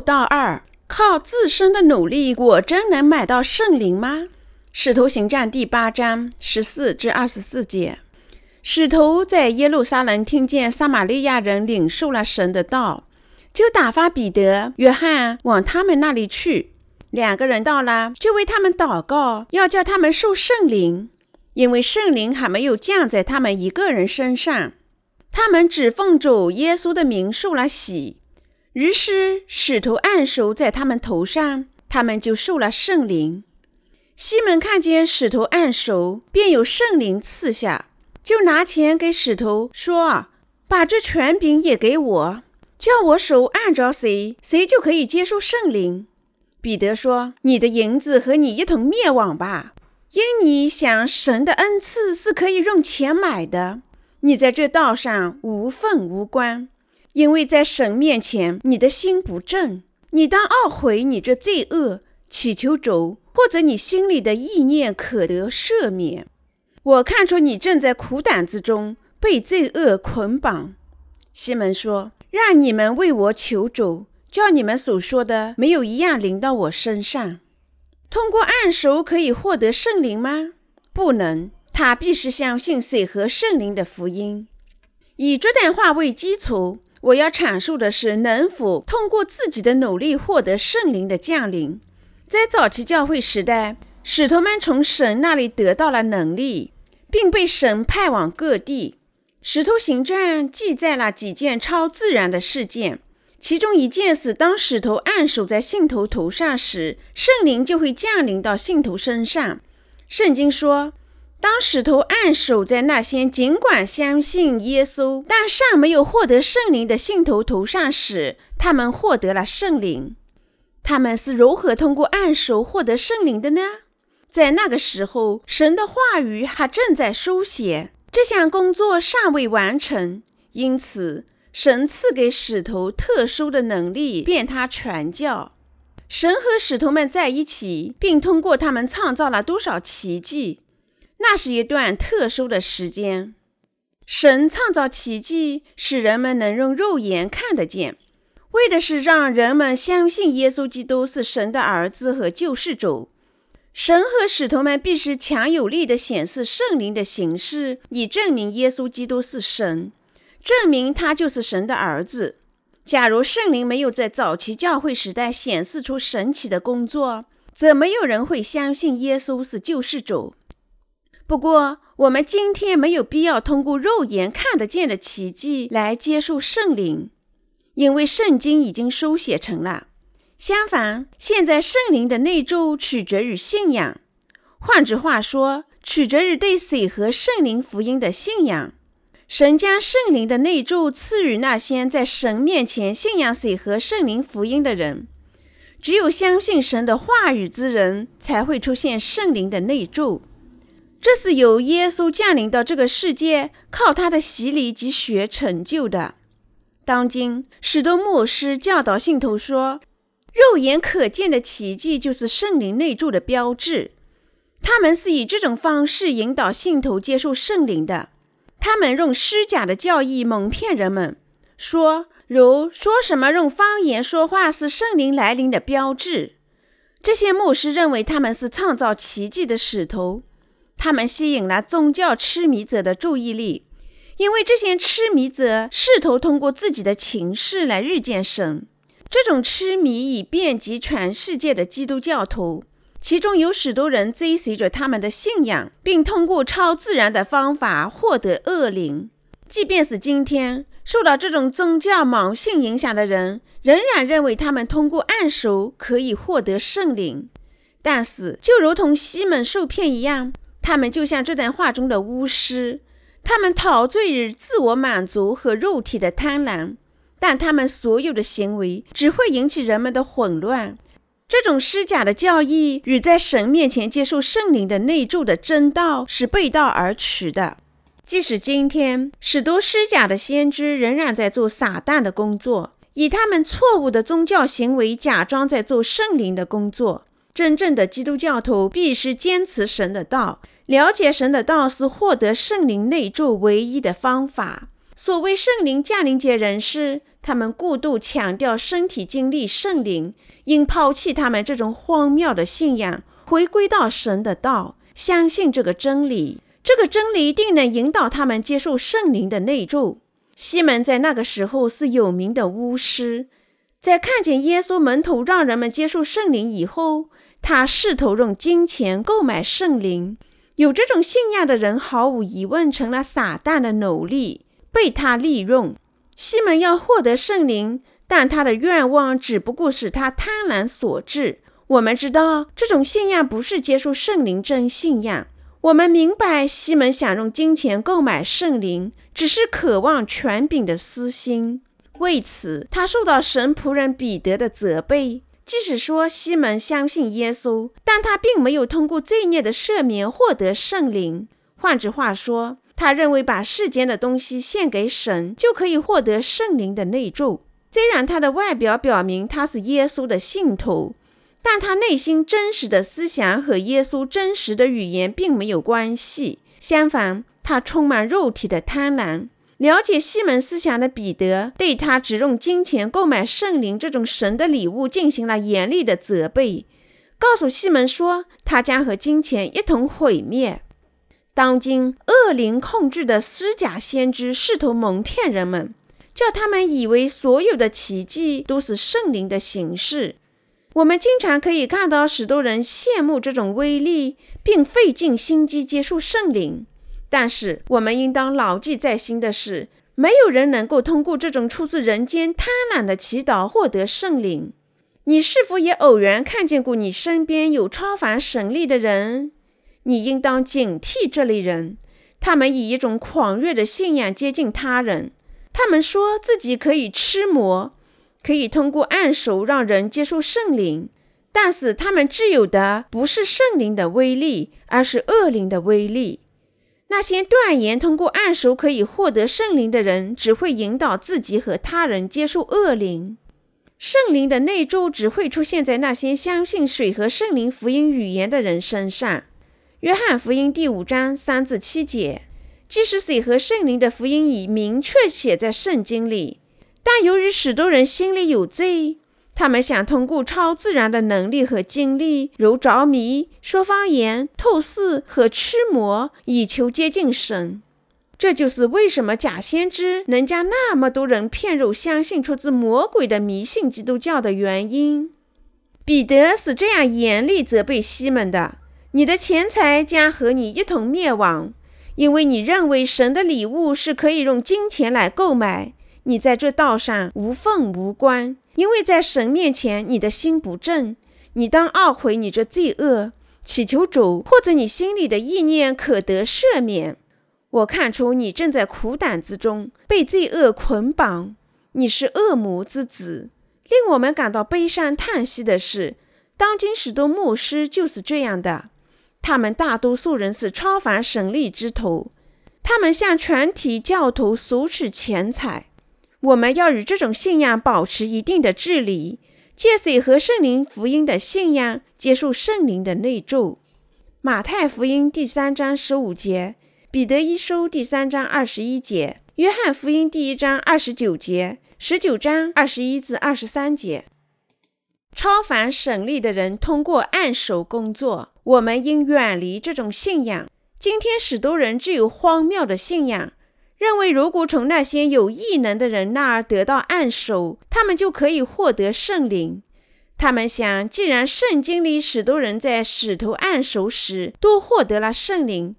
道二：靠自身的努力，果真能买到圣灵吗？使徒行传第八章十四至二十四节，使徒在耶路撒冷听见撒玛利亚人领受了神的道，就打发彼得、约翰往他们那里去。两个人到了，就为他们祷告，要叫他们受圣灵，因为圣灵还没有降在他们一个人身上。他们只奉主耶稣的名受了洗。于是使徒按手在他们头上，他们就受了圣灵。西门看见使徒按手，便有圣灵赐下，就拿钱给使徒说：“把这权柄也给我，叫我手按着谁，谁就可以接受圣灵。”彼得说：“你的银子和你一同灭亡吧，因你想神的恩赐是可以用钱买的。你在这道上无份无关。”因为在神面前，你的心不正，你当懊悔你这罪恶，祈求主，或者你心里的意念可得赦免。我看出你正在苦胆之中，被罪恶捆绑。西门说：“让你们为我求主，叫你们所说的没有一样临到我身上。通过暗手可以获得圣灵吗？不能，他必是相信水和圣灵的福音，以这段话为基础。”我要阐述的是，能否通过自己的努力获得圣灵的降临。在早期教会时代，使徒们从神那里得到了能力，并被神派往各地。使徒行传记载了几件超自然的事件，其中一件是当使徒按手在信徒头上时，圣灵就会降临到信徒身上。圣经说。当使徒按手在那些尽管相信耶稣，但尚没有获得圣灵的信徒头上时，他们获得了圣灵。他们是如何通过按手获得圣灵的呢？在那个时候，神的话语还正在书写，这项工作尚未完成，因此神赐给使徒特殊的能力，便他传教。神和使徒们在一起，并通过他们创造了多少奇迹！那是一段特殊的时间，神创造奇迹，使人们能用肉眼看得见，为的是让人们相信耶稣基督是神的儿子和救世主。神和使徒们必须强有力地显示圣灵的形式，以证明耶稣基督是神，证明他就是神的儿子。假如圣灵没有在早期教会时代显示出神奇的工作，则没有人会相信耶稣是救世主。不过，我们今天没有必要通过肉眼看得见的奇迹来接受圣灵，因为圣经已经书写成了。相反，现在圣灵的内住取决于信仰，换句话说，取决于对水和圣灵福音的信仰。神将圣灵的内住赐予那些在神面前信仰水和圣灵福音的人。只有相信神的话语之人，才会出现圣灵的内住。这是由耶稣降临到这个世界，靠他的洗礼及血成就的。当今，许多牧师教导信徒说，肉眼可见的奇迹就是圣灵内住的标志。他们是以这种方式引导信徒接受圣灵的。他们用虚假的教义蒙骗人们，说如说什么用方言说话是圣灵来临的标志。这些牧师认为他们是创造奇迹的使徒。他们吸引了宗教痴迷者的注意力，因为这些痴迷者试图通过自己的情势来遇见神。这种痴迷已遍及全世界的基督教徒，其中有许多人追随着他们的信仰，并通过超自然的方法获得恶灵。即便是今天受到这种宗教盲信影响的人，仍然认为他们通过暗手可以获得圣灵。但是，就如同西门受骗一样。他们就像这段话中的巫师，他们陶醉于自我满足和肉体的贪婪，但他们所有的行为只会引起人们的混乱。这种虚假的教义与在神面前接受圣灵的内住的真道是背道而驰的。即使今天，许多虚假的先知仍然在做撒旦的工作，以他们错误的宗教行为假装在做圣灵的工作。真正的基督教徒必须坚持神的道。了解神的道是获得圣灵内住唯一的方法。所谓圣灵降临节人士，他们过度强调身体经历圣灵，应抛弃他们这种荒谬的信仰，回归到神的道，相信这个真理。这个真理定能引导他们接受圣灵的内助。西门在那个时候是有名的巫师，在看见耶稣门徒让人们接受圣灵以后，他试图用金钱购买圣灵。有这种信仰的人，毫无疑问成了撒旦的奴隶，被他利用。西门要获得圣灵，但他的愿望只不过是他贪婪所致。我们知道这种信仰不是接受圣灵真信仰。我们明白西门想用金钱购买圣灵，只是渴望权柄的私心。为此，他受到神仆人彼得的责备。即使说西门相信耶稣，但他并没有通过罪孽的赦免获得圣灵。换句话说，他认为把世间的东西献给神就可以获得圣灵的内助。虽然他的外表表明他是耶稣的信徒，但他内心真实的思想和耶稣真实的语言并没有关系。相反，他充满肉体的贪婪。了解西门思想的彼得对他只用金钱购买圣灵这种神的礼物进行了严厉的责备，告诉西门说他将和金钱一同毁灭。当今恶灵控制的虚假先知试图蒙骗人们，叫他们以为所有的奇迹都是圣灵的形式。我们经常可以看到许多人羡慕这种威力，并费尽心机接受圣灵。但是我们应当牢记在心的是，没有人能够通过这种出自人间贪婪的祈祷获得圣灵。你是否也偶然看见过你身边有超凡神力的人？你应当警惕这类人，他们以一种狂热的信仰接近他人。他们说自己可以吃魔，可以通过按手让人接受圣灵，但是他们具有的不是圣灵的威力，而是恶灵的威力。那些断言通过暗手可以获得圣灵的人，只会引导自己和他人接受恶灵。圣灵的内助只会出现在那些相信水和圣灵福音语言的人身上。约翰福音第五章三至七节，即使水和圣灵的福音已明确写在圣经里，但由于许多人心里有罪，他们想通过超自然的能力和经历，如着迷、说方言、透视和驱魔，以求接近神。这就是为什么假先知能将那么多人骗入相信出自魔鬼的迷信基督教的原因。彼得是这样严厉责备西门的。你的钱财将和你一同灭亡，因为你认为神的礼物是可以用金钱来购买。你在这道上无份无关，因为在神面前你的心不正。你当懊悔你这罪恶，祈求主或者你心里的意念可得赦免。我看出你正在苦胆之中，被罪恶捆绑。你是恶魔之子。令我们感到悲伤叹息的是，当今许多牧师就是这样的。他们大多数人是超凡神力之徒，他们向全体教徒索取钱财。我们要与这种信仰保持一定的距离，借水和圣灵福音的信仰，接受圣灵的内助。马太福音第三章十五节，彼得一书第三章二十一节，约翰福音第一章二十九节，十九章二十一至二十三节。超凡省力的人通过按手工作，我们应远离这种信仰。今天许多人具有荒谬的信仰，认为如果从那些有异能的人那儿得到按手，他们就可以获得圣灵。他们想，既然圣经里许多人在使徒按手时都获得了圣灵，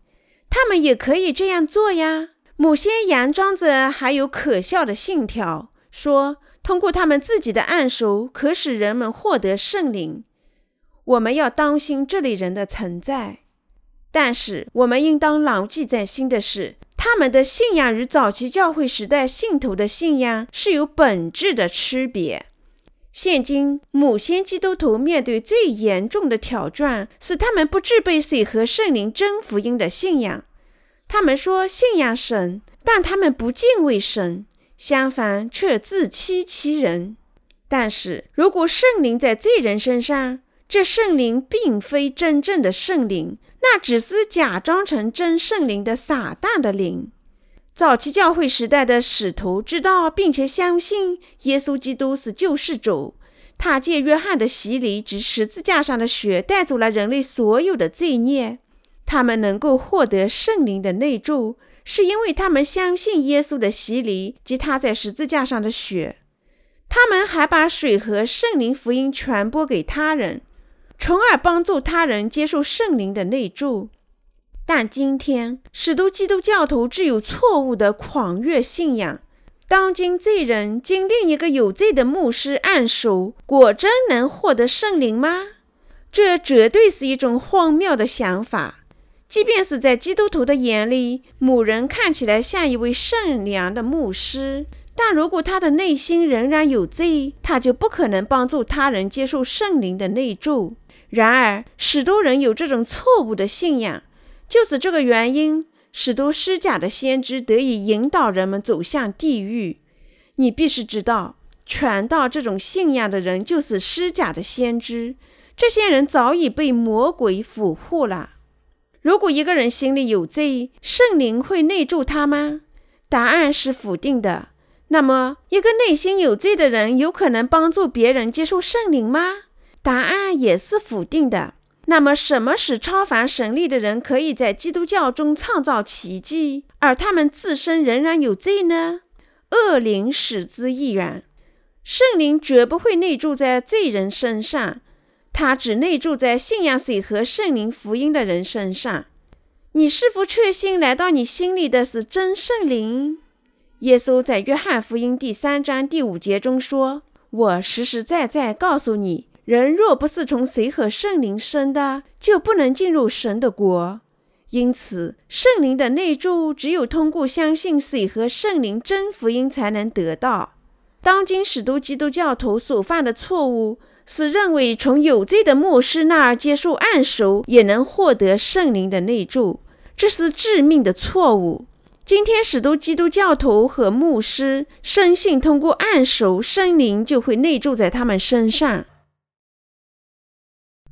他们也可以这样做呀。某些佯装着还有可笑的信条，说。通过他们自己的暗手，可使人们获得圣灵。我们要当心这类人的存在，但是我们应当牢记在心的是，他们的信仰与早期教会时代信徒的信仰是有本质的区别。现今某些基督徒面对最严重的挑战是，他们不具备水和圣灵真福音的信仰。他们说信仰神，但他们不敬畏神。相反，却自欺欺人。但是如果圣灵在罪人身上，这圣灵并非真正的圣灵，那只是假装成真圣灵的撒旦的灵。早期教会时代的使徒知道并且相信耶稣基督是救世主，他借约翰的洗礼及十字架上的血带走了人类所有的罪孽。他们能够获得圣灵的内助，是因为他们相信耶稣的洗礼及他在十字架上的血。他们还把水和圣灵福音传播给他人，从而帮助他人接受圣灵的内助。但今天，许多基督教徒只有错误的狂热信仰。当今罪人经另一个有罪的牧师按手，果真能获得圣灵吗？这绝对是一种荒谬的想法。即便是在基督徒的眼里，某人看起来像一位善良的牧师，但如果他的内心仍然有罪，他就不可能帮助他人接受圣灵的内助。然而，许多人有这种错误的信仰。就是这个原因，使得虚假的先知得以引导人们走向地狱。你必须知道，传道这种信仰的人就是虚假的先知。这些人早已被魔鬼俘获了。如果一个人心里有罪，圣灵会内住他吗？答案是否定的。那么，一个内心有罪的人有可能帮助别人接受圣灵吗？答案也是否定的。那么，什么使超凡神力的人可以在基督教中创造奇迹，而他们自身仍然有罪呢？恶灵使之亦然。圣灵绝不会内住在罪人身上，他只内住在信仰水和圣灵福音的人身上。你是否确信来到你心里的是真圣灵？耶稣在约翰福音第三章第五节中说：“我实实在在告诉你。”人若不是从水和圣灵生的，就不能进入神的国。因此，圣灵的内住只有通过相信水和圣灵真福音才能得到。当今许多基督教徒所犯的错误是认为从有罪的牧师那儿接受暗熟也能获得圣灵的内住，这是致命的错误。今天，许多基督教徒和牧师深信通过暗熟，圣灵就会内住在他们身上。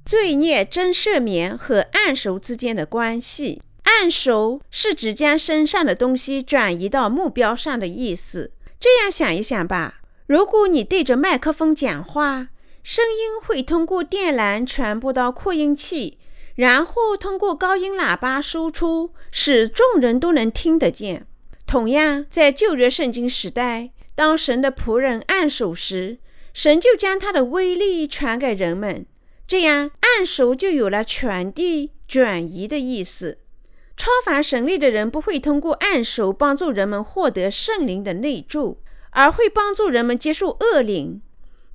罪孽真赦免和暗熟之间的关系。暗熟是指将身上的东西转移到目标上的意思。这样想一想吧：如果你对着麦克风讲话，声音会通过电缆传播到扩音器，然后通过高音喇叭输出，使众人都能听得见。同样，在旧约圣经时代，当神的仆人按手时，神就将他的威力传给人们。这样，按手就有了传递、转移的意思。超凡神力的人不会通过按手帮助人们获得圣灵的内助，而会帮助人们接受恶灵。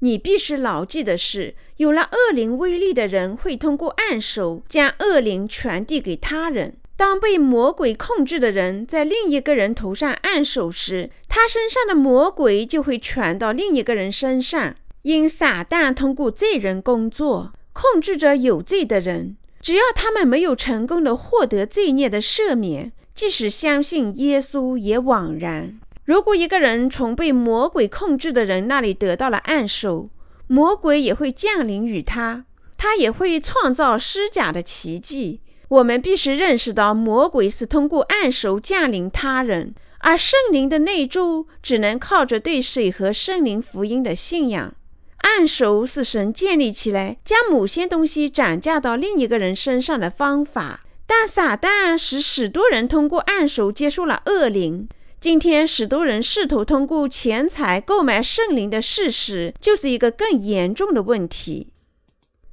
你必须牢记的是，有了恶灵威力的人会通过按手将恶灵传递给他人。当被魔鬼控制的人在另一个人头上按手时，他身上的魔鬼就会传到另一个人身上。因撒旦通过罪人工作。控制着有罪的人，只要他们没有成功的获得罪孽的赦免，即使相信耶稣也枉然。如果一个人从被魔鬼控制的人那里得到了暗手，魔鬼也会降临于他，他也会创造施假的奇迹。我们必须认识到，魔鬼是通过暗手降临他人，而圣灵的内助只能靠着对水和圣灵福音的信仰。按手是神建立起来，将某些东西转嫁到另一个人身上的方法。但撒旦使许多人通过按手接受了恶灵。今天，许多人试图通过钱财购买圣灵的事实，就是一个更严重的问题。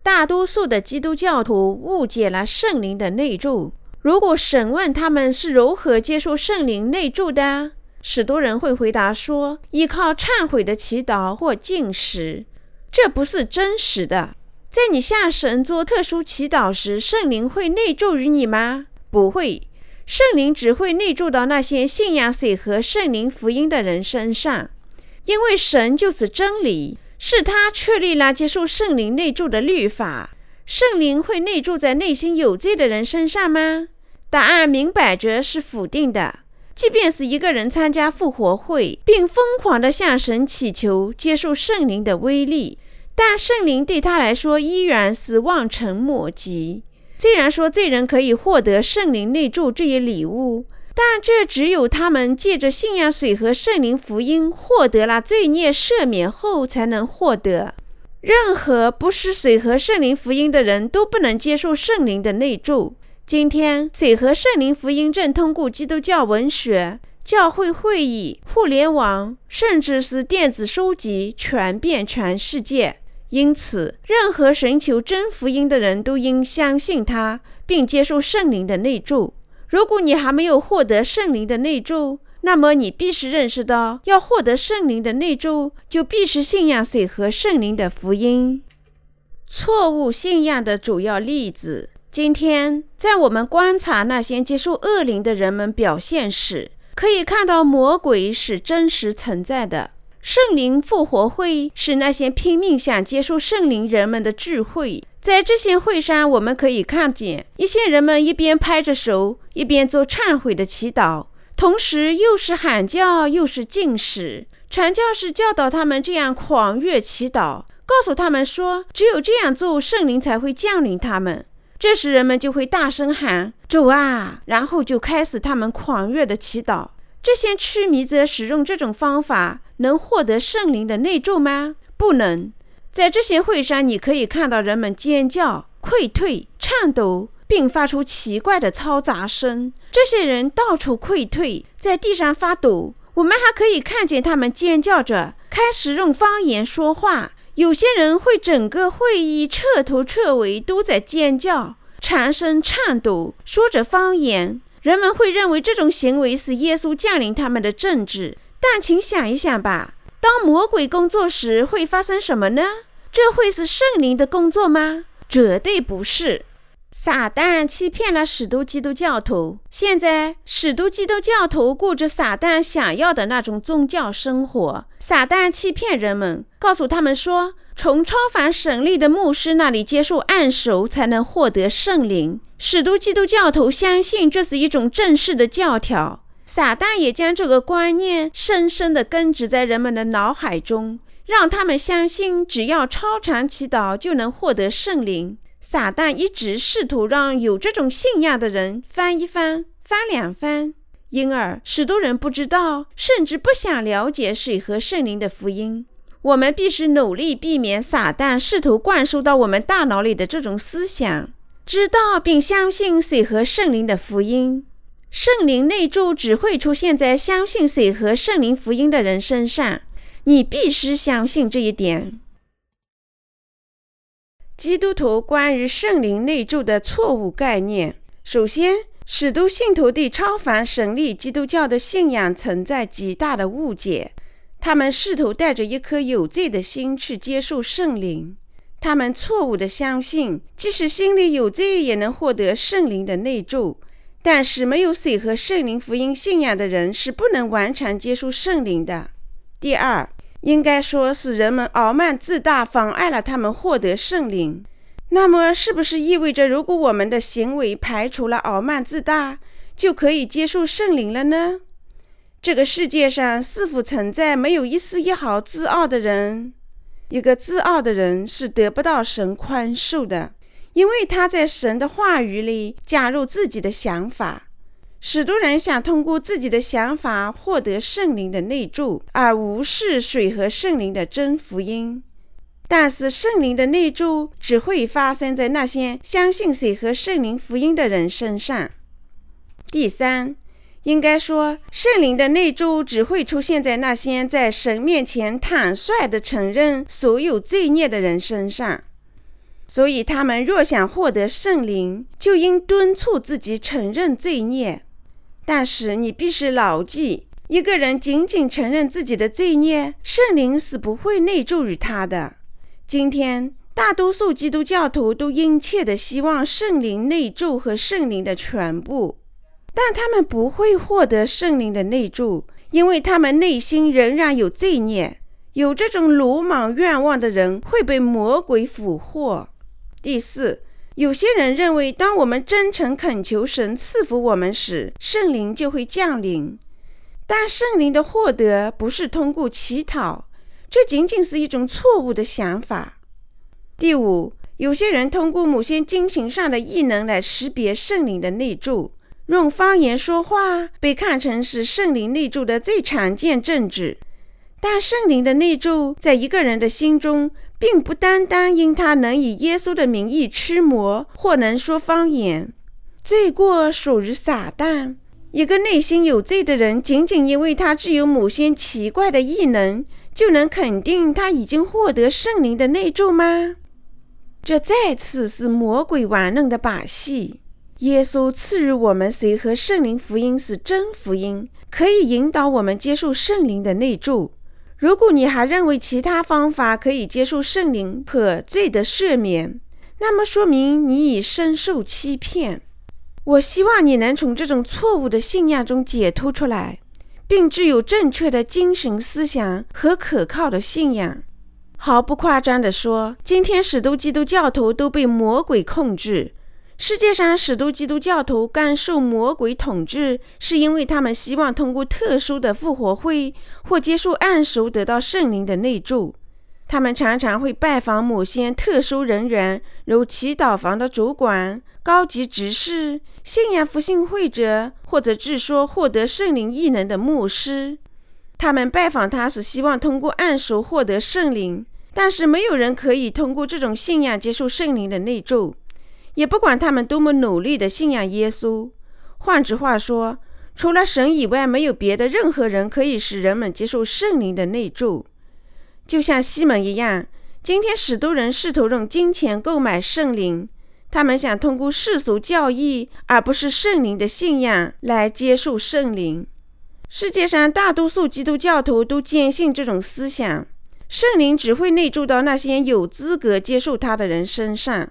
大多数的基督教徒误解了圣灵的内助。如果审问他们是如何接受圣灵内助的，许多人会回答说：依靠忏悔的祈祷或进食。这不是真实的。在你向神做特殊祈祷时，圣灵会内住于你吗？不会，圣灵只会内住到那些信仰水和圣灵福音的人身上，因为神就是真理，是他确立了接受圣灵内住的律法。圣灵会内住在内心有罪的人身上吗？答案明摆着是否定的。即便是一个人参加复活会，并疯狂地向神祈求接受圣灵的威力，但圣灵对他来说依然是望尘莫及。虽然说罪人可以获得圣灵内住这一礼物，但这只有他们借着信仰水和圣灵福音获得了罪孽赦免后才能获得。任何不是水和圣灵福音的人都不能接受圣灵的内助。今天，水和圣灵福音正通过基督教文学、教会会议、互联网，甚至是电子书籍传遍全世界。因此，任何寻求真福音的人都应相信他，并接受圣灵的内助。如果你还没有获得圣灵的内助，那么你必须认识到，要获得圣灵的内助，就必须信仰水和圣灵的福音。错误信仰的主要例子。今天，在我们观察那些接受恶灵的人们表现时，可以看到魔鬼是真实存在的。圣灵复活会是那些拼命想接受圣灵人们的聚会。在这些会上，我们可以看见一些人们一边拍着手，一边做忏悔的祈祷。同时，又是喊叫，又是禁食。传教士教导他们这样狂热祈祷，告诉他们说，只有这样做，圣灵才会降临他们。这时，人们就会大声喊“主啊”，然后就开始他们狂热的祈祷。这些痴迷者使用这种方法，能获得圣灵的内助吗？不能。在这些会上，你可以看到人们尖叫、溃退、颤抖。并发出奇怪的嘈杂声。这些人到处溃退，在地上发抖。我们还可以看见他们尖叫着，开始用方言说话。有些人会整个会议彻头彻尾都在尖叫、长声颤抖，说着方言。人们会认为这种行为是耶稣降临他们的政治。但请想一想吧，当魔鬼工作时会发生什么呢？这会是圣灵的工作吗？绝对不是。撒旦欺骗了许多基督教徒。现在，许多基督教徒过着撒旦想要的那种宗教生活。撒旦欺骗人们，告诉他们说，从超凡神力的牧师那里接受暗熟，才能获得圣灵。许多基督教徒相信这是一种正式的教条。撒旦也将这个观念深深地根植在人们的脑海中，让他们相信，只要超常祈祷，就能获得圣灵。撒旦一直试图让有这种信仰的人翻一翻、翻两翻，因而许多人不知道，甚至不想了解水和圣灵的福音。我们必须努力避免撒旦试图灌输到我们大脑里的这种思想：知道并相信水和圣灵的福音。圣灵内住只会出现在相信水和圣灵福音的人身上。你必须相信这一点。基督徒关于圣灵内住的错误概念。首先，许多信徒对超凡神力基督教的信仰存在极大的误解。他们试图带着一颗有罪的心去接受圣灵。他们错误的相信，即使心里有罪，也能获得圣灵的内住。但是，没有水和圣灵福音信仰的人是不能完全接受圣灵的。第二。应该说是人们傲慢自大，妨碍了他们获得圣灵。那么，是不是意味着，如果我们的行为排除了傲慢自大，就可以接受圣灵了呢？这个世界上是否存在没有一丝一毫自傲的人？一个自傲的人是得不到神宽恕的，因为他在神的话语里加入自己的想法。许多人想通过自己的想法获得圣灵的内助，而无视水和圣灵的真福音。但是，圣灵的内助只会发生在那些相信水和圣灵福音的人身上。第三，应该说，圣灵的内助只会出现在那些在神面前坦率地承认所有罪孽的人身上。所以，他们若想获得圣灵，就应敦促自己承认罪孽。但是你必须牢记，一个人仅仅承认自己的罪孽，圣灵是不会内住于他的。今天，大多数基督教徒都殷切地希望圣灵内住和圣灵的全部，但他们不会获得圣灵的内住，因为他们内心仍然有罪孽。有这种鲁莽愿望的人会被魔鬼俘获。第四。有些人认为，当我们真诚恳求神赐福我们时，圣灵就会降临。但圣灵的获得不是通过乞讨，这仅仅是一种错误的想法。第五，有些人通过某些精神上的异能来识别圣灵的内助，用方言说话被看成是圣灵内住的最常见证据，但圣灵的内住在一个人的心中，并不单单因他能以耶稣的名义驱魔或能说方言。罪过属于撒旦。一个内心有罪的人，仅仅因为他具有某些奇怪的异能，就能肯定他已经获得圣灵的内住吗？这再次是魔鬼玩弄的把戏。耶稣赐予我们随和圣灵福音是真福音，可以引导我们接受圣灵的内住。如果你还认为其他方法可以接受圣灵和罪的赦免，那么说明你已深受欺骗。我希望你能从这种错误的信仰中解脱出来，并具有正确的精神思想和可靠的信仰。毫不夸张地说，今天许多基督教徒都被魔鬼控制。世界上许多基督教徒甘受魔鬼统治，是因为他们希望通过特殊的复活会或接受暗熟得到圣灵的内助。他们常常会拜访某些特殊人员，如祈祷房的主管、高级执事、信仰复兴会者，或者据说获得圣灵异能的牧师。他们拜访他是希望通过暗熟获得圣灵，但是没有人可以通过这种信仰接受圣灵的内助。也不管他们多么努力地信仰耶稣，换句话说，除了神以外，没有别的任何人可以使人们接受圣灵的内助。就像西门一样，今天许多人试图用金钱购买圣灵，他们想通过世俗教义而不是圣灵的信仰来接受圣灵。世界上大多数基督教徒都坚信这种思想：圣灵只会内住到那些有资格接受他的人身上。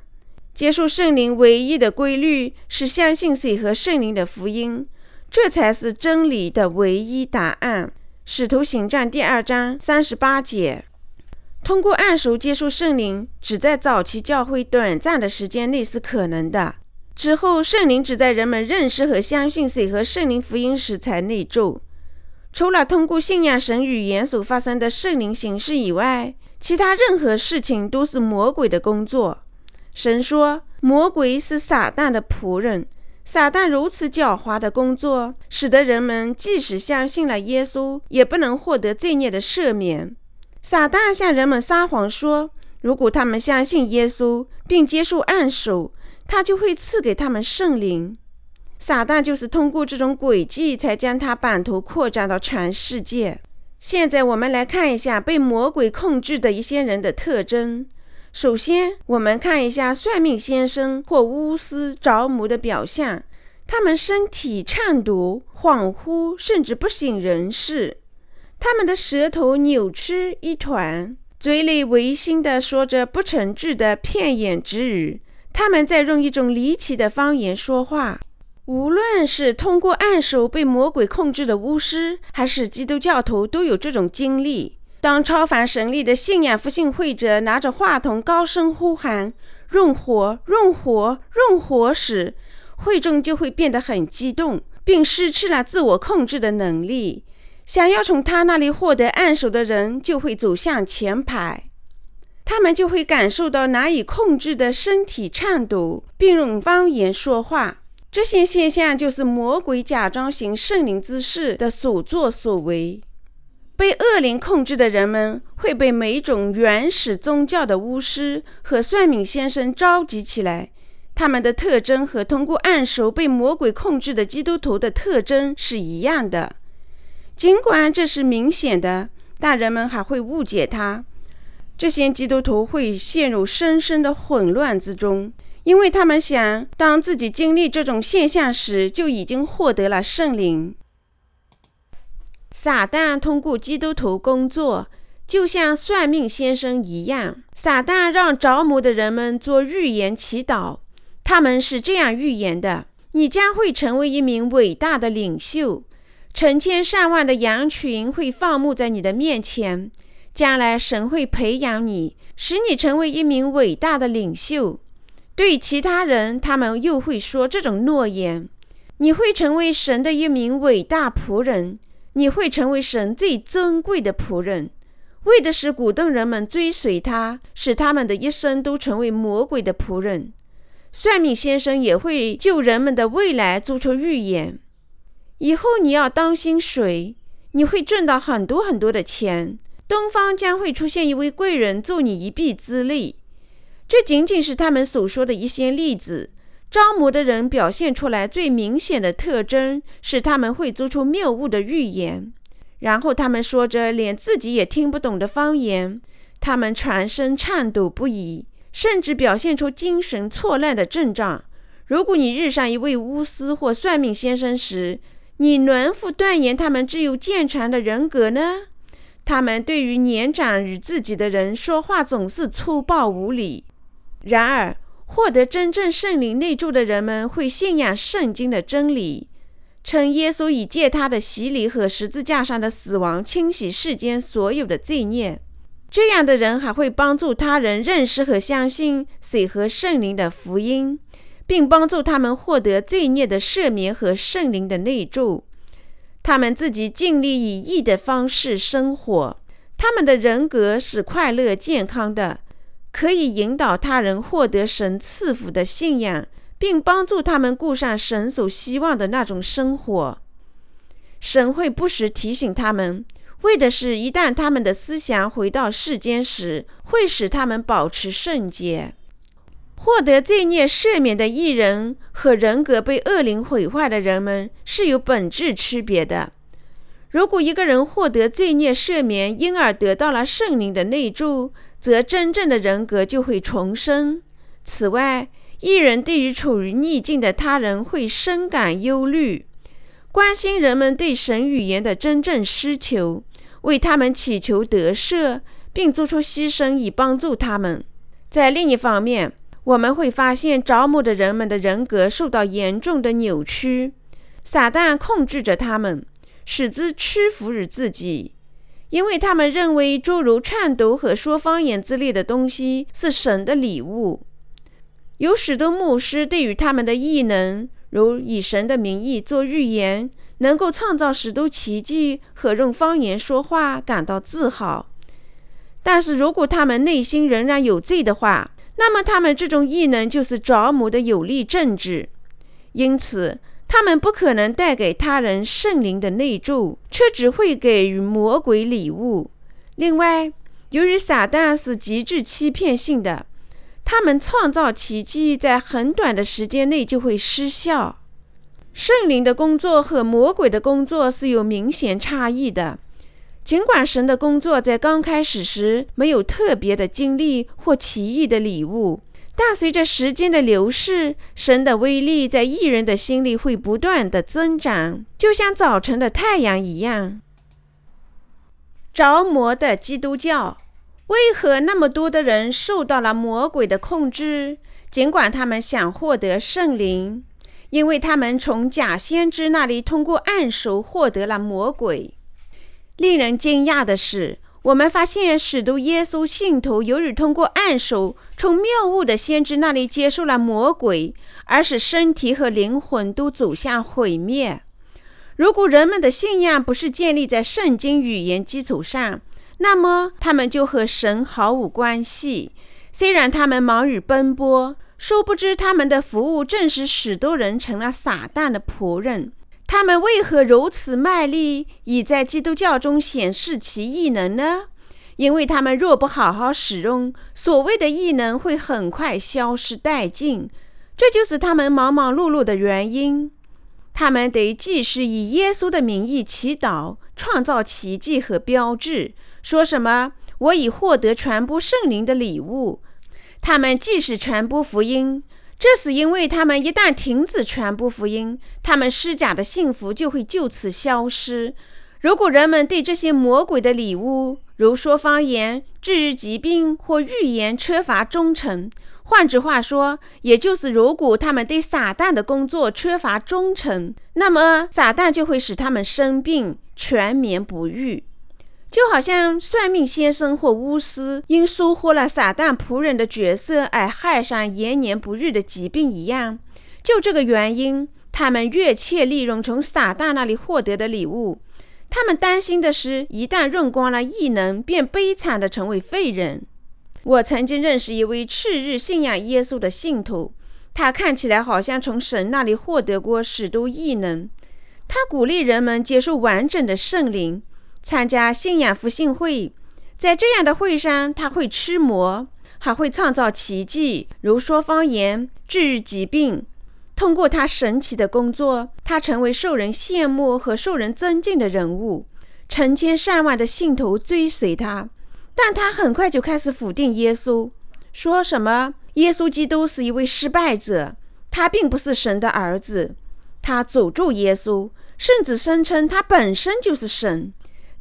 接受圣灵唯一的规律是相信谁和圣灵的福音，这才是真理的唯一答案。使徒行传第二章三十八节。通过暗熟接受圣灵，只在早期教会短暂的时间内是可能的。之后，圣灵只在人们认识和相信谁和圣灵福音时才内住。除了通过信仰神语言所发生的圣灵形式以外，其他任何事情都是魔鬼的工作。神说：“魔鬼是撒旦的仆人。撒旦如此狡猾的工作，使得人们即使相信了耶稣，也不能获得罪孽的赦免。撒旦向人们撒谎说，如果他们相信耶稣并接受按手，他就会赐给他们圣灵。撒旦就是通过这种诡计，才将他版图扩展到全世界。现在，我们来看一下被魔鬼控制的一些人的特征。”首先，我们看一下算命先生或巫师着魔的表象。他们身体颤抖、恍惚，甚至不省人事。他们的舌头扭曲一团，嘴里违心地说着不成句的片言之语。他们在用一种离奇的方言说话。无论是通过暗手被魔鬼控制的巫师，还是基督教徒，都有这种经历。当超凡神力的信仰复兴会者拿着话筒高声呼喊“润火，润火，润火”时，会众就会变得很激动，并失去了自我控制的能力。想要从他那里获得暗手的人就会走向前排，他们就会感受到难以控制的身体颤抖，并用方言说话。这些现象就是魔鬼假装行圣灵之事的所作所为。被恶灵控制的人们会被每种原始宗教的巫师和算命先生召集起来，他们的特征和通过暗熟被魔鬼控制的基督徒的特征是一样的。尽管这是明显的，但人们还会误解他。这些基督徒会陷入深深的混乱之中，因为他们想，当自己经历这种现象时，就已经获得了圣灵。撒旦通过基督徒工作，就像算命先生一样。撒旦让着魔的人们做预言祈祷，他们是这样预言的：你将会成为一名伟大的领袖，成千上万的羊群会放牧在你的面前。将来神会培养你，使你成为一名伟大的领袖。对其他人，他们又会说这种诺言：你会成为神的一名伟大仆人。你会成为神最尊贵的仆人，为的是鼓动人们追随他，使他们的一生都成为魔鬼的仆人。算命先生也会就人们的未来做出预言。以后你要当心水，你会赚到很多很多的钱。东方将会出现一位贵人，助你一臂之力。这仅仅是他们所说的一些例子。招魔的人表现出来最明显的特征是，他们会做出谬误的预言，然后他们说着连自己也听不懂的方言。他们全身颤抖不已，甚至表现出精神错乱的症状。如果你遇上一位巫师或算命先生时，你能否断言他们具有健全的人格呢？他们对于年长于自己的人说话总是粗暴无礼。然而，获得真正圣灵内住的人们会信仰圣经的真理，称耶稣已借他的洗礼和十字架上的死亡清洗世间所有的罪孽。这样的人还会帮助他人认识和相信水和圣灵的福音，并帮助他们获得罪孽的赦免和圣灵的内住。他们自己尽力以义的方式生活，他们的人格是快乐健康的，可以引导他人获得神赐福的信仰，并帮助他们过上神所希望的那种生活。神会不时提醒他们，为的是一旦他们的思想回到世间时，会使他们保持圣洁。获得罪孽赦免的艺人和人格被恶灵毁坏的人们是有本质区别的。如果一个人获得罪孽赦免，因而得到了圣灵的内助，则真正的人格就会重生。此外，艺人对于处于逆境的他人会深感忧虑，关心人们对神语言的真正需求，为他们祈求得赦，并做出牺牲以帮助他们。在另一方面，我们会发现，着魔的人们的人格受到严重的扭曲，撒旦控制着他们，使之屈服于自己，因为他们认为诸如颤抖和说方言之类的东西是神的礼物。有许多牧师对于他们的异能，如以神的名义做预言，能够创造许多奇迹和用方言说话感到自豪。但是如果他们内心仍然有罪的话，那么，他们这种异能就是着魔的有力证据，因此他们不可能带给他人圣灵的内助，却只会给予魔鬼礼物。另外，由于撒旦是极具欺骗性的，他们创造奇迹在很短的时间内就会失效。圣灵的工作和魔鬼的工作是有明显差异的。尽管神的工作在刚开始时没有特别的经历或奇异的礼物，但随着时间的流逝，神的威力在艺人的心里会不断的增长，就像早晨的太阳一样。着魔的基督教，为何那么多的人受到了魔鬼的控制？尽管他们想获得圣灵，因为他们从假先知那里通过暗手获得了魔鬼。令人惊讶的是，我们发现许多耶稣信徒由于通过暗手从谬误的先知那里接受了魔鬼，而使身体和灵魂都走向毁灭。如果人们的信仰不是建立在圣经语言基础上，那么他们就和神毫无关系。虽然他们忙于奔波，殊不知他们的服务正使许多人成了撒旦的仆人。他们为何如此卖力，以在基督教中显示其异能呢？因为他们若不好好使用，所谓的异能会很快消失殆尽，这就是他们忙忙碌碌的原因。他们得继续以耶稣的名义祈祷，创造奇迹和标志，说什么“我已获得传播圣灵的礼物”。他们即使传播福音。这是因为他们一旦停止传播福音，他们施假的幸福就会就此消失。如果人们对这些魔鬼的礼物，如说方言、治愈疾病或预言缺乏忠诚，换句话说，也就是如果他们对撒旦的工作缺乏忠诚，那么撒旦就会使他们生病，全眠不愈。就好像算命先生或巫师因收获了撒旦仆人的角色而害上延年不愈的疾病一样，就这个原因，他们越切利用从撒旦那里获得的礼物。他们担心的是，一旦用光了异能，便悲惨地成为废人。我曾经认识一位赤日信仰耶稣的信徒，他看起来好像从神那里获得过许多异能。他鼓励人们接受完整的圣灵，参加信仰复兴会。在这样的会上，他会驱魔，还会创造奇迹，如说方言、治愈疾病。通过他神奇的工作，他成为受人羡慕和受人尊敬的人物。成千上万的信徒追随他，但他很快就开始否定耶稣，说什么耶稣基督是一位失败者，他并不是神的儿子。他诅咒耶稣，甚至声称他本身就是神。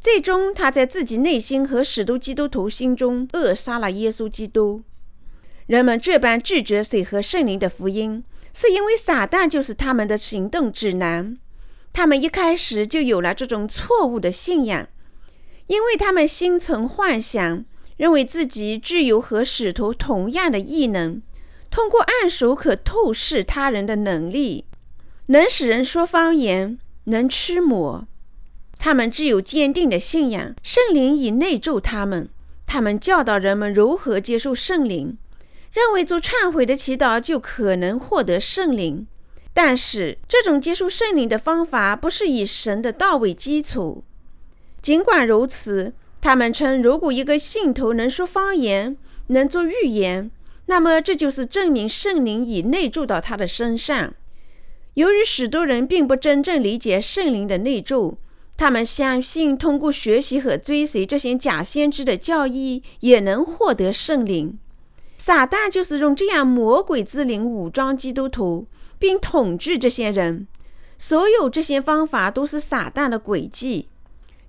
最终，他在自己内心和许多基督徒心中扼杀了耶稣基督。人们这般拒绝水和圣灵的福音，是因为撒旦就是他们的行动指南。他们一开始就有了这种错误的信仰，因为他们心存幻想，认为自己具有和使徒同样的异能，通过暗手可透视他人的能力，能使人说方言，能驱魔。他们具有坚定的信仰，圣灵已内住他们。他们教导人们如何接受圣灵，认为做忏悔的祈祷就可能获得圣灵。但是，这种接受圣灵的方法不是以神的道为基础。尽管如此，他们称，如果一个信徒能说方言，能做预言，那么这就是证明圣灵已内住到他的身上。由于许多人并不真正理解圣灵的内住。他们相信，通过学习和追随这些假先知的教义，也能获得圣灵。撒旦就是用这样魔鬼之灵武装基督徒，并统治这些人。所有这些方法都是撒旦的诡计。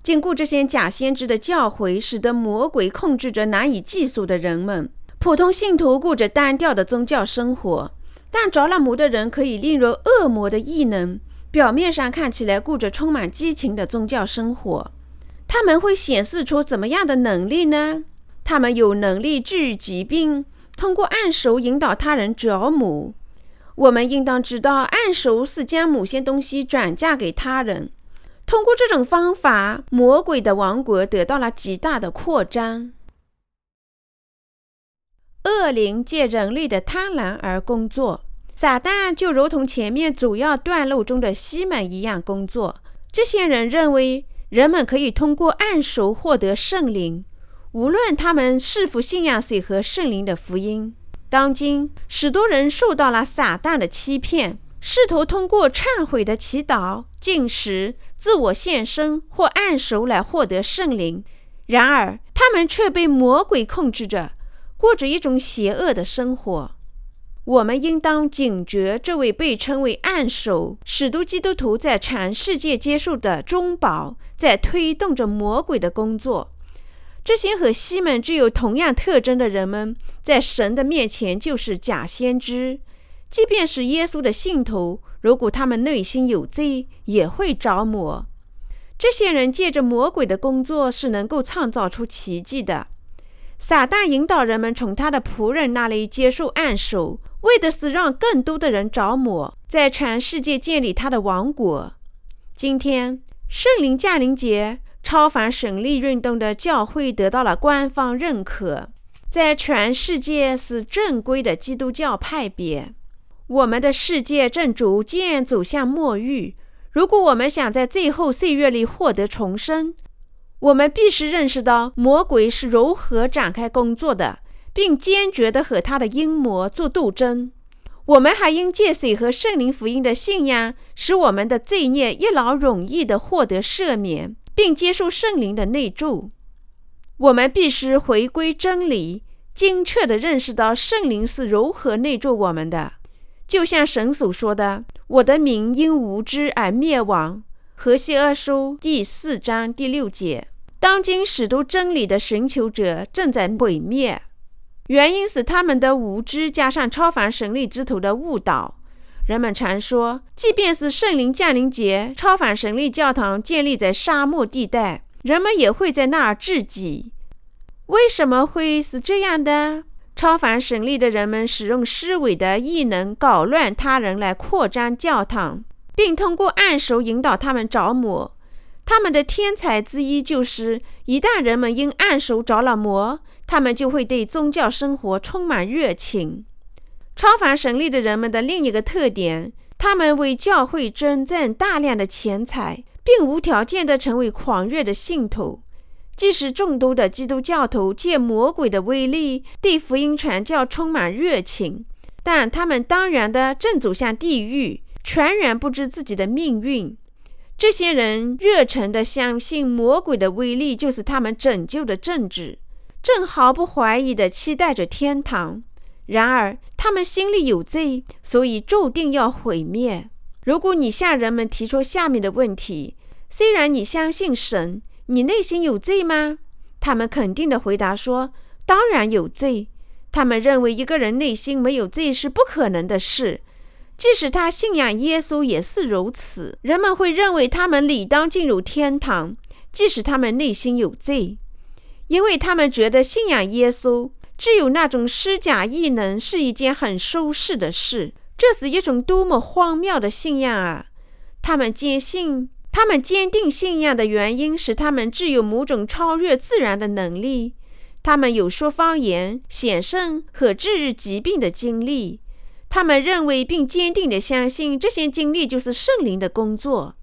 经过这些假先知的教诲，使得魔鬼控制着难以计数的人们。普通信徒过着单调的宗教生活，但着了魔的人可以利用恶魔的异能。表面上看起来过着充满激情的宗教生活，他们会显示出怎么样的能力呢？他们有能力治愈疾病，通过按手引导他人着母。我们应当知道，按手是将某些东西转嫁给他人。通过这种方法，魔鬼的王国得到了极大的扩张。恶灵借人类的贪婪而工作。撒旦就如同前面主要段落中的西门一样工作。这些人认为人们可以通过暗手获得圣灵，无论他们是否信仰谁和圣灵的福音。当今，许多人受到了撒旦的欺骗，试图通过忏悔的祈祷、进食、自我献身或按手来获得圣灵。然而，他们却被魔鬼控制着，过着一种邪恶的生活。我们应当警觉这位被称为暗手使徒基督徒在全世界接受的中保，在推动着魔鬼的工作。这些和西门具有同样特征的人们，在神的面前就是假先知。即便是耶稣的信徒，如果他们内心有罪，也会着魔。这些人借着魔鬼的工作，是能够创造出奇迹的。撒旦引导人们从他的仆人那里接受暗手。为的是让更多的人着魔，在全世界建立他的王国。今天，圣灵降临节超凡神力运动的教会得到了官方认可，在全世界是正规的基督教派别。我们的世界正逐渐走向末日。如果我们想在最后岁月里获得重生，我们必须认识到魔鬼是如何展开工作的。并坚决地和他的阴谋做斗争。我们还应借水和圣灵福音的信仰，使我们的罪孽一劳永逸地获得赦免，并接受圣灵的内助。我们必须回归真理，精确地认识到圣灵是如何内助我们的。就像神所说的：“我的民因无知而灭亡。”何西阿书第四章第六节。当今使徒真理的寻求者正在毁灭。原因是他们的无知，加上超凡神力之徒的误导。人们常说，即便是圣灵降临节，超凡神力教堂建立在沙漠地带，人们也会在那儿自己。为什么会是这样的？超凡神力的人们使用虚伪的异能搞乱他人来扩张教堂，并通过暗手引导他们着魔。他们的天才之一就是，一旦人们因暗手着了魔。他们就会对宗教生活充满热情。超凡神力的人们的另一个特点，他们为教会捐赠大量的钱财，并无条件地成为狂热的信徒。即使众多的基督教徒借魔鬼的威力对福音传教充满热情，但他们当然的正走向地狱，全然不知自己的命运。这些人热诚地相信魔鬼的威力就是他们拯救的政治，正毫不怀疑地期待着天堂。然而，他们心里有罪，所以注定要毁灭。如果你向人们提出下面的问题：虽然你相信神，你内心有罪吗？他们肯定地回答说：“当然有罪。”他们认为一个人内心没有罪是不可能的事，即使他信仰耶稣也是如此。人们会认为他们理当进入天堂，即使他们内心有罪，因为他们觉得信仰耶稣。只有那种施假异能是一件很舒适的事，这是一种多么荒谬的信仰啊！他们坚信，他们坚定信仰的原因是他们具有某种超越自然的能力，他们有说方言、显圣和治愈疾病的经历。他们认为并坚定地相信这些经历就是圣灵的工作，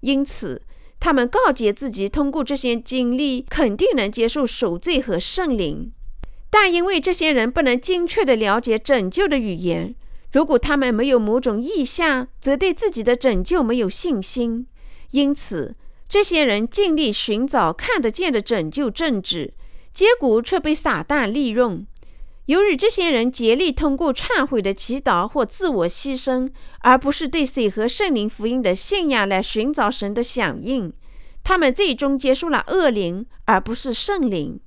因此他们告诫自己，通过这些经历肯定能接受赎罪和圣灵。但因为这些人不能精确地了解拯救的语言，如果他们没有某种意向，则对自己的拯救没有信心。因此，这些人尽力寻找看得见的拯救政治，结果却被撒旦利用。由于这些人竭力通过忏悔的祈祷或自我牺牲，而不是对水和圣灵福音的信仰来寻找神的响应，他们最终接受了恶灵，而不是圣灵。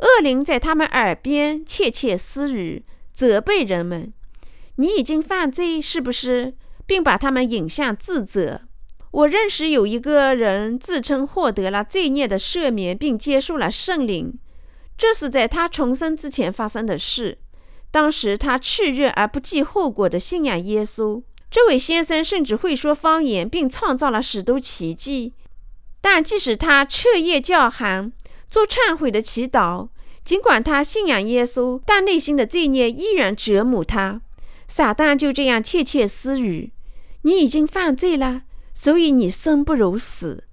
恶灵在他们耳边窃窃私语，责备人们：“你已经犯罪，是不是？”并把他们引向自责。我认识有一个人自称获得了罪孽的赦免，并接受了圣灵。这是在他重生之前发生的事。当时他炽热而不计后果地信仰耶稣。这位先生甚至会说方言，并创造了许多奇迹。但即使他彻夜叫喊，做忏悔的祈祷。尽管他信仰耶稣，但内心的罪孽依然折磨他。撒旦就这样窃窃私语：“你已经犯罪了，所以你生不如死。”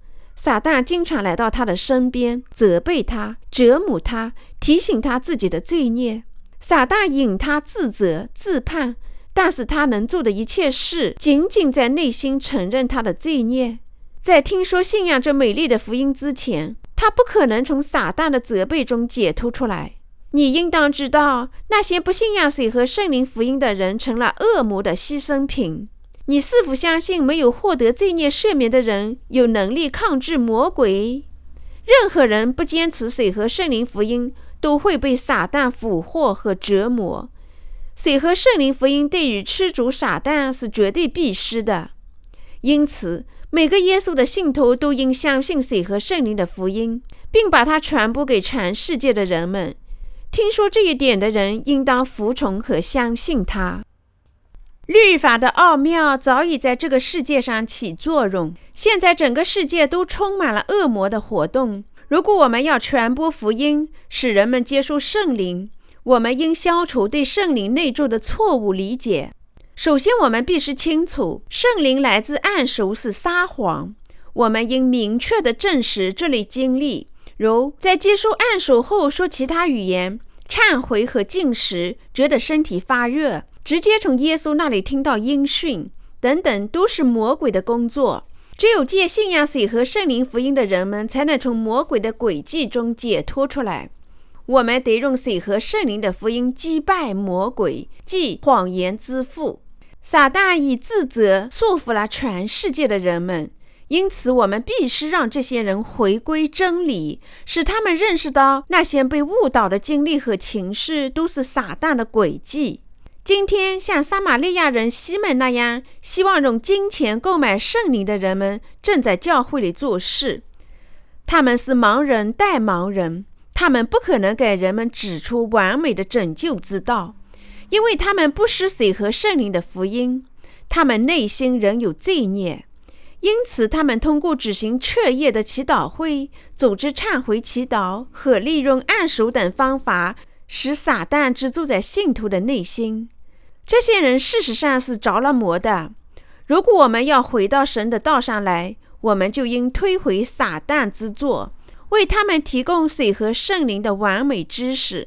撒旦经常来到他的身边，责备他、折磨他，提醒他自己的罪孽。撒旦引他自责、自判，但是他能做的一切事，仅仅在内心承认他的罪孽。在听说信仰这美丽的福音之前。他不可能从撒旦的责备中解脱出来。你应当知道，那些不信仰水和圣灵福音的人成了恶魔的牺牲品。你是否相信，没有获得罪孽赦免的人有能力抗制魔鬼？任何人不坚持水和圣灵福音，都会被撒旦俘获和折磨。水和圣灵福音对于吃主撒旦是绝对必须的。因此。每个耶稣的信徒都应相信水和圣灵的福音，并把它传播给全世界的人们。听说这一点的人应当服从和相信他。律法的奥妙早已在这个世界上起作用。现在整个世界都充满了恶魔的活动。如果我们要传播福音，使人们接受圣灵，我们应消除对圣灵内住的错误理解。首先，我们必须清楚，圣灵来自暗熟是撒谎。我们应明确地证实这类经历，如在接受暗熟后说其他语言、忏悔和进食，觉得身体发热，直接从耶稣那里听到音讯等等，都是魔鬼的工作。只有借信仰水和圣灵福音的人们，才能从魔鬼的诡计中解脱出来。我们得用水和圣灵的福音击败魔鬼，即谎言之父。撒旦以自责束缚了全世界的人们，因此我们必须让这些人回归真理，使他们认识到那些被误导的经历和情绪都是撒旦的诡计。今天，像撒玛利亚人西门那样希望用金钱购买圣灵的人们，正在教会里做事。他们是盲人带盲人，他们不可能给人们指出完美的拯救之道。因为他们不识水和圣灵的福音，他们内心仍有罪孽，因此他们通过举行彻夜的祈祷会、组织忏悔祈祷和利用暗手等方法，使撒旦居住在信徒的内心。这些人事实上是着了魔的。如果我们要回到神的道上来，我们就应推回撒旦之作，为他们提供水和圣灵的完美知识。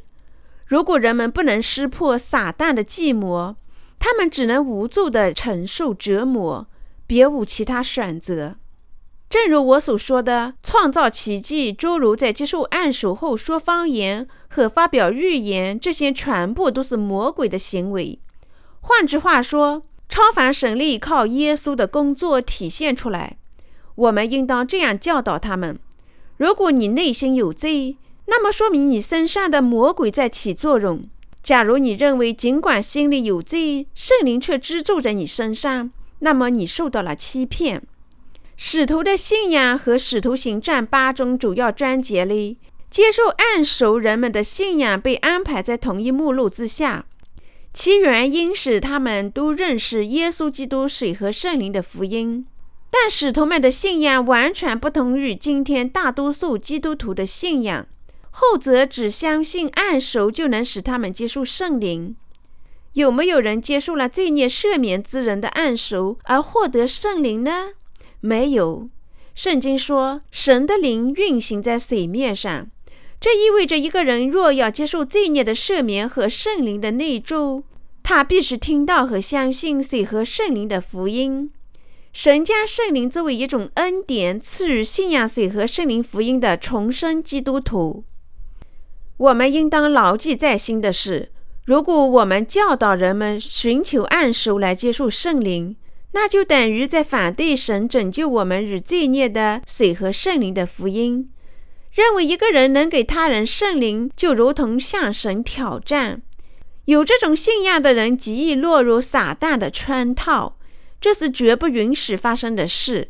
如果人们不能识破撒旦的计谋，他们只能无助地承受折磨，别无其他选择。正如我所说的，创造奇迹，诸如在接受暗手后说方言和发表预言，这些全部都是魔鬼的行为。换句话说，超凡神力靠耶稣的工作体现出来。我们应当这样教导他们：如果你内心有罪，那么说明你身上的魔鬼在起作用。假如你认为尽管心里有罪，圣灵却居住在你身上，那么你受到了欺骗。使徒的信仰和使徒行传八中主要章节里，接受暗熟人们的信仰被安排在同一目录之下。其原因是他们都认识耶稣基督水和圣灵的福音，但使徒们的信仰完全不同于今天大多数基督徒的信仰。后者只相信按手就能使他们接受圣灵。有没有人接受了罪孽赦免之人的按手而获得圣灵呢？没有。圣经说，神的灵运行在水面上。这意味着，一个人若要接受罪孽的赦免和圣灵的内住，他必须听到和相信水和圣灵的福音。神将圣灵作为一种恩典赐予信仰水和圣灵福音的重生基督徒。我们应当牢记在心的是：如果我们教导人们寻求暗手来接受圣灵，那就等于在反对神拯救我们与罪孽的水和圣灵的福音。认为一个人能给他人圣灵，就如同向神挑战。有这种信仰的人极易落入撒旦的圈套，这是绝不允许发生的事。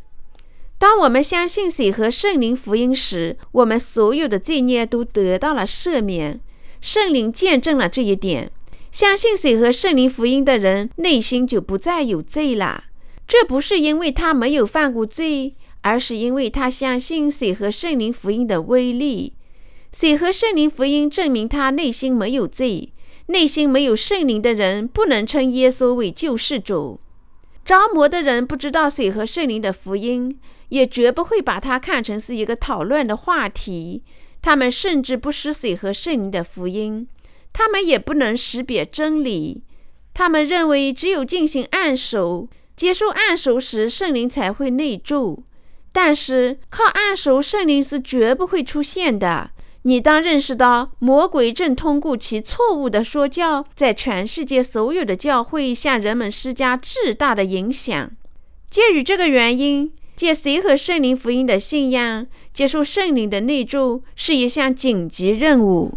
当我们相信水和圣灵福音时，我们所有的罪孽都得到了赦免。圣灵见证了这一点。相信水和圣灵福音的人，内心就不再有罪了。这不是因为他没有犯过罪。而是因为他相信水和圣灵福音的威力，水和圣灵福音证明他内心没有罪。内心没有圣灵的人不能称耶稣为救世主。着魔的人不知道水和圣灵的福音，也绝不会把它看成是一个讨论的话题。他们甚至不识水和圣灵的福音，他们也不能识别真理。他们认为只有进行暗手，接受暗手时，圣灵才会内住。但是靠暗熟圣灵是绝不会出现的。你当认识到，魔鬼正通过其错误的说教，在全世界所有的教会向人们施加巨大的影响。鉴于这个原因，借谁和圣灵福音的信仰，接受圣灵的内住，是一项紧急任务。